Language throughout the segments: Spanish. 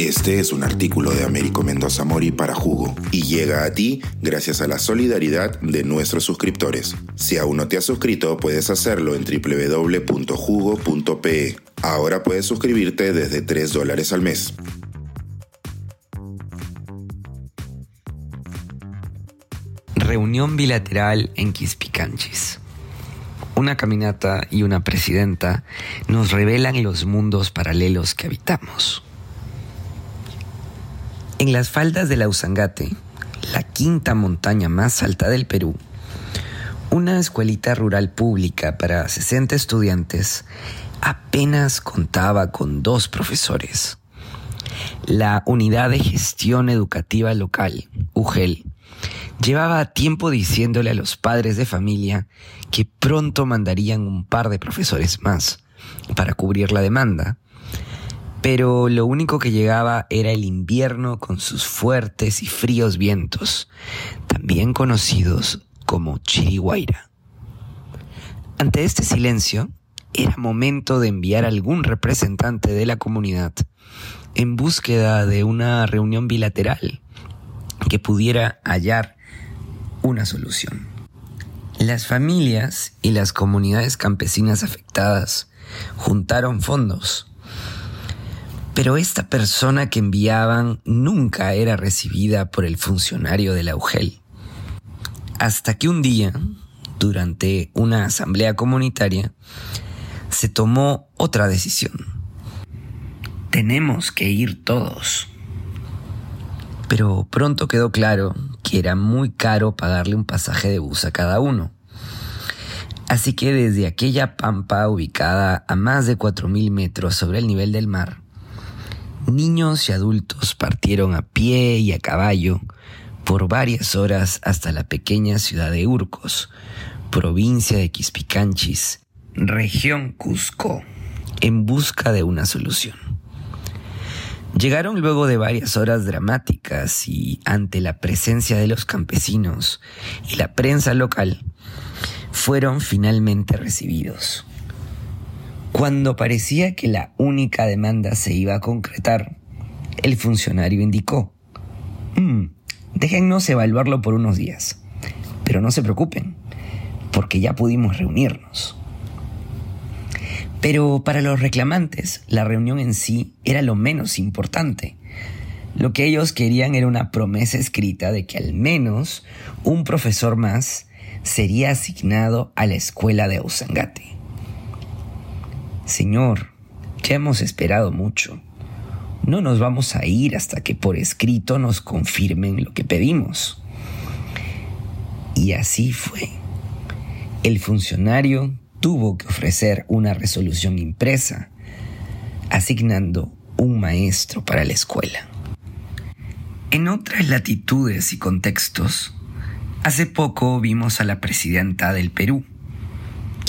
Este es un artículo de Américo Mendoza Mori para Jugo y llega a ti gracias a la solidaridad de nuestros suscriptores. Si aún no te has suscrito, puedes hacerlo en www.jugo.pe. Ahora puedes suscribirte desde 3 dólares al mes. Reunión bilateral en Quispicanchis. Una caminata y una presidenta nos revelan los mundos paralelos que habitamos. En las faldas de la Usangate, la quinta montaña más alta del Perú, una escuelita rural pública para 60 estudiantes apenas contaba con dos profesores. La Unidad de Gestión Educativa Local, UGEL, llevaba tiempo diciéndole a los padres de familia que pronto mandarían un par de profesores más para cubrir la demanda pero lo único que llegaba era el invierno con sus fuertes y fríos vientos, también conocidos como chiriguaira. Ante este silencio, era momento de enviar algún representante de la comunidad en búsqueda de una reunión bilateral que pudiera hallar una solución. Las familias y las comunidades campesinas afectadas juntaron fondos pero esta persona que enviaban nunca era recibida por el funcionario de la UGEL. Hasta que un día, durante una asamblea comunitaria, se tomó otra decisión. Tenemos que ir todos. Pero pronto quedó claro que era muy caro pagarle un pasaje de bus a cada uno. Así que desde aquella pampa ubicada a más de 4.000 metros sobre el nivel del mar, niños y adultos partieron a pie y a caballo por varias horas hasta la pequeña ciudad de Urcos, provincia de Quispicanchis, región Cusco, en busca de una solución. Llegaron luego de varias horas dramáticas y ante la presencia de los campesinos y la prensa local, fueron finalmente recibidos. Cuando parecía que la única demanda se iba a concretar, el funcionario indicó, mm, déjennos evaluarlo por unos días, pero no se preocupen, porque ya pudimos reunirnos. Pero para los reclamantes, la reunión en sí era lo menos importante. Lo que ellos querían era una promesa escrita de que al menos un profesor más sería asignado a la escuela de Ausangate. Señor, ya hemos esperado mucho. No nos vamos a ir hasta que por escrito nos confirmen lo que pedimos. Y así fue. El funcionario tuvo que ofrecer una resolución impresa, asignando un maestro para la escuela. En otras latitudes y contextos, hace poco vimos a la presidenta del Perú,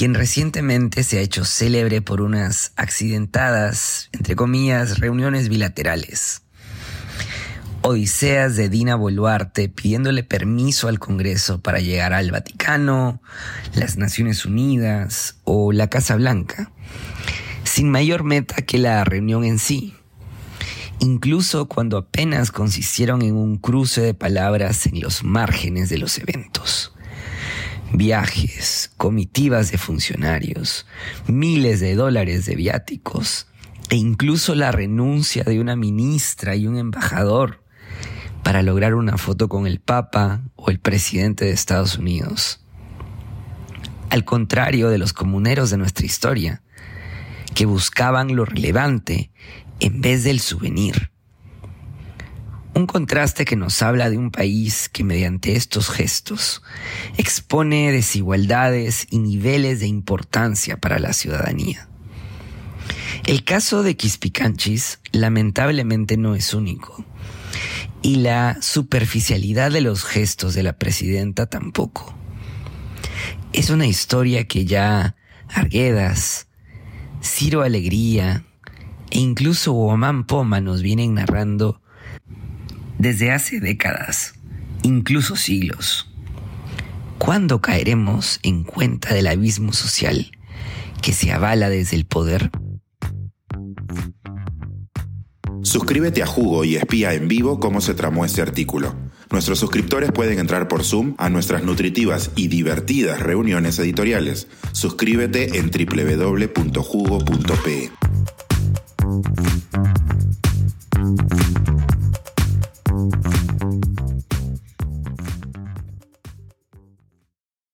quien recientemente se ha hecho célebre por unas accidentadas, entre comillas, reuniones bilaterales. Odiseas de Dina Boluarte pidiéndole permiso al Congreso para llegar al Vaticano, las Naciones Unidas o la Casa Blanca, sin mayor meta que la reunión en sí, incluso cuando apenas consistieron en un cruce de palabras en los márgenes de los eventos viajes, comitivas de funcionarios, miles de dólares de viáticos e incluso la renuncia de una ministra y un embajador para lograr una foto con el Papa o el presidente de Estados Unidos. Al contrario de los comuneros de nuestra historia, que buscaban lo relevante en vez del souvenir. Un contraste que nos habla de un país que mediante estos gestos expone desigualdades y niveles de importancia para la ciudadanía. El caso de Quispicanchis lamentablemente no es único y la superficialidad de los gestos de la presidenta tampoco. Es una historia que ya Arguedas, Ciro Alegría e incluso Guamán Poma nos vienen narrando desde hace décadas, incluso siglos. ¿Cuándo caeremos en cuenta del abismo social que se avala desde el poder? Suscríbete a Jugo y espía en vivo cómo se tramó este artículo. Nuestros suscriptores pueden entrar por Zoom a nuestras nutritivas y divertidas reuniones editoriales. Suscríbete en www.jugo.pe.